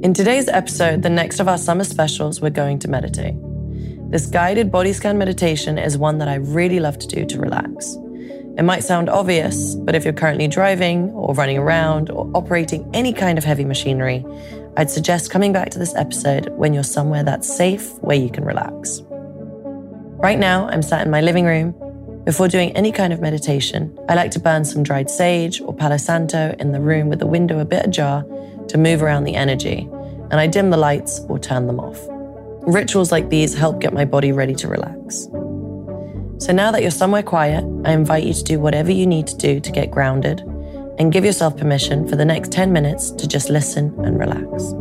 In today's episode, the next of our summer specials, we're going to meditate. This guided body scan meditation is one that I really love to do to relax. It might sound obvious, but if you're currently driving or running around or operating any kind of heavy machinery, I'd suggest coming back to this episode when you're somewhere that's safe where you can relax. Right now, I'm sat in my living room. Before doing any kind of meditation, I like to burn some dried sage or Palo Santo in the room with the window a bit ajar to move around the energy, and I dim the lights or turn them off. Rituals like these help get my body ready to relax. So now that you're somewhere quiet, I invite you to do whatever you need to do to get grounded and give yourself permission for the next 10 minutes to just listen and relax.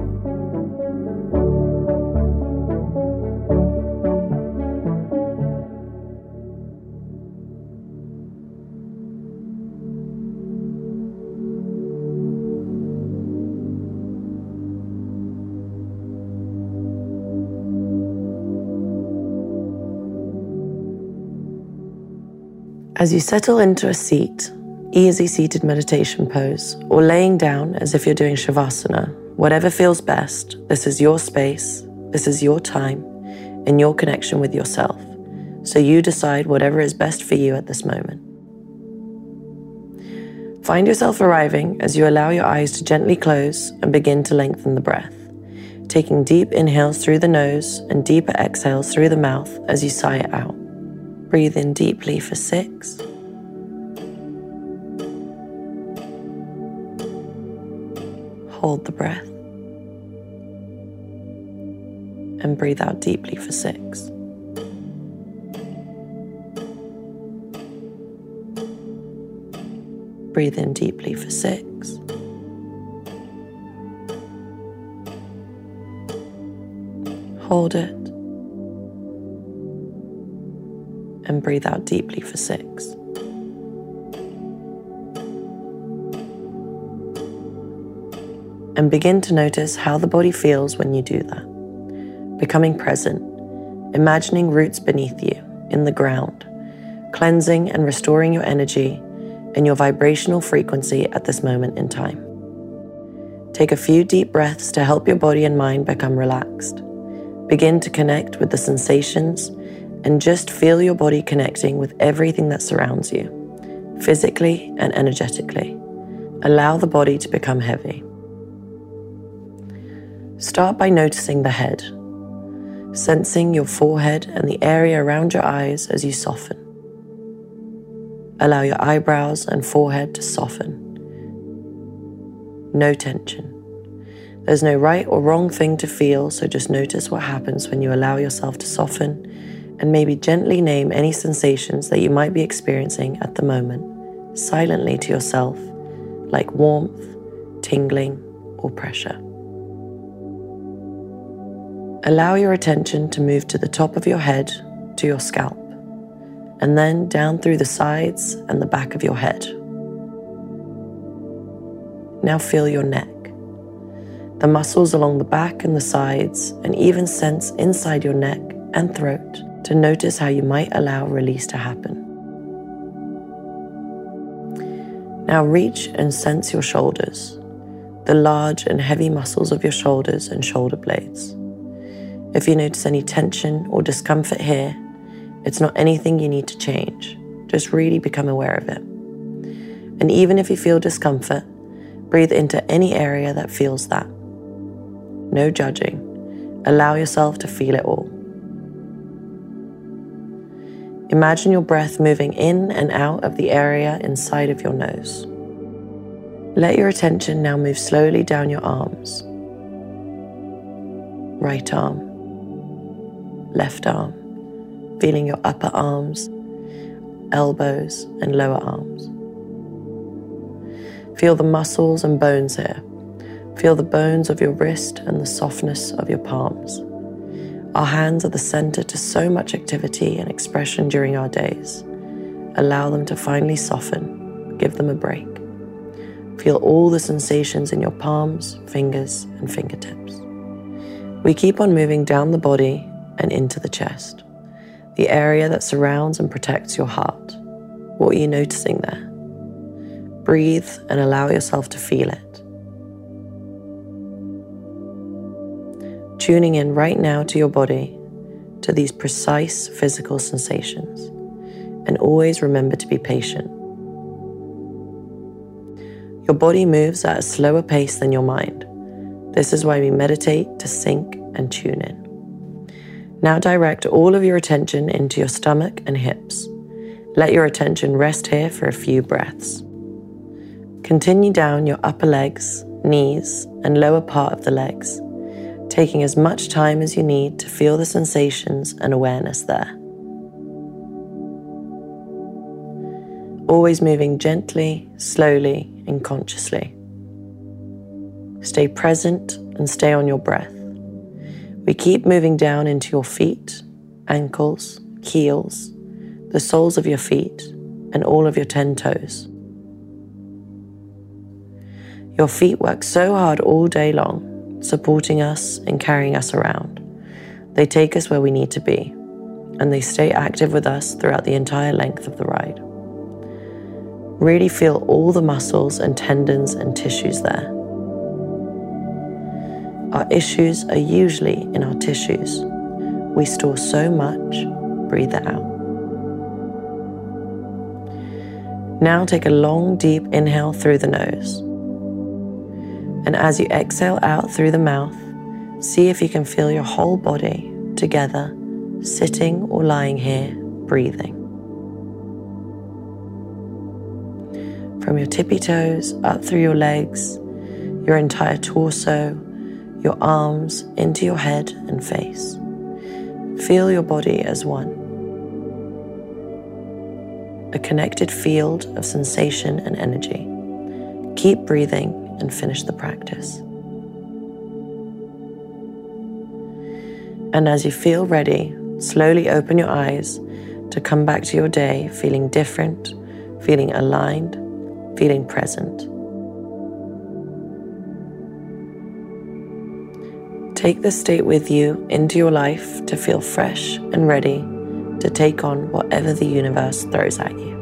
As you settle into a seat, easy seated meditation pose, or laying down as if you're doing Shavasana, whatever feels best, this is your space, this is your time, and your connection with yourself. So you decide whatever is best for you at this moment. Find yourself arriving as you allow your eyes to gently close and begin to lengthen the breath, taking deep inhales through the nose and deeper exhales through the mouth as you sigh it out. Breathe in deeply for six. Hold the breath. And breathe out deeply for six. Breathe in deeply for six. Hold it. And breathe out deeply for six. And begin to notice how the body feels when you do that. Becoming present, imagining roots beneath you, in the ground, cleansing and restoring your energy and your vibrational frequency at this moment in time. Take a few deep breaths to help your body and mind become relaxed. Begin to connect with the sensations and just feel your body connecting with everything that surrounds you, physically and energetically. Allow the body to become heavy. Start by noticing the head, sensing your forehead and the area around your eyes as you soften. Allow your eyebrows and forehead to soften. No tension. There's no right or wrong thing to feel, so just notice what happens when you allow yourself to soften and maybe gently name any sensations that you might be experiencing at the moment, silently to yourself, like warmth, tingling, or pressure. Allow your attention to move to the top of your head, to your scalp, and then down through the sides and the back of your head. Now feel your neck, the muscles along the back and the sides, and even sense inside your neck and throat to notice how you might allow release to happen. Now reach and sense your shoulders, the large and heavy muscles of your shoulders and shoulder blades. If you notice any tension or discomfort here, it's not anything you need to change. Just really become aware of it. And even if you feel discomfort, breathe into any area that feels that. No judging. Allow yourself to feel it all. Imagine your breath moving in and out of the area inside of your nose. Let your attention now move slowly down your arms. Right arm, left arm, feeling your upper arms, elbows, and lower arms. Feel the muscles and bones here. Feel the bones of your wrist and the softness of your palms. Our hands are the center to so much activity and expression during our days. Allow them to finally soften, give them a break. Feel all the sensations in your palms, fingers, and fingertips. We keep on moving down the body and into the chest, the area that surrounds and protects your heart. What are you noticing there? Breathe and allow yourself to feel it. Tuning in right now to your body, to these precise physical sensations. And always remember to be patient. Your body moves at a slower pace than your mind. This is why we meditate to sink and tune in. Now direct all of your attention into your stomach and hips. Let your attention rest here for a few breaths. Continue down your upper legs, knees, and lower part of the legs, taking as much time as you need to feel the sensations and awareness there. Always moving gently, slowly, and consciously. Stay present and stay on your breath. We keep moving down into your feet, ankles, heels, the soles of your feet, and all of your 10 toes. Your feet work so hard all day long, supporting us and carrying us around. They take us where we need to be, and they stay active with us throughout the entire length of the ride. Really feel all the muscles and tendons and tissues there. Our issues are usually in our tissues. We store so much, breathe it out. Now take a long, deep inhale through the nose. And as you exhale out through the mouth, see if you can feel your whole body together, sitting or lying here, breathing. from your tippy toes up through your legs, your entire torso, your arms into your head and face. Feel your body as one. A connected field of sensation and energy. Keep breathing and finish the practice. And as you feel ready, slowly open your eyes to come back to your day feeling different, feeling aligned, feeling present. Take this state with you into your life to feel fresh and ready to take on whatever the universe throws at you.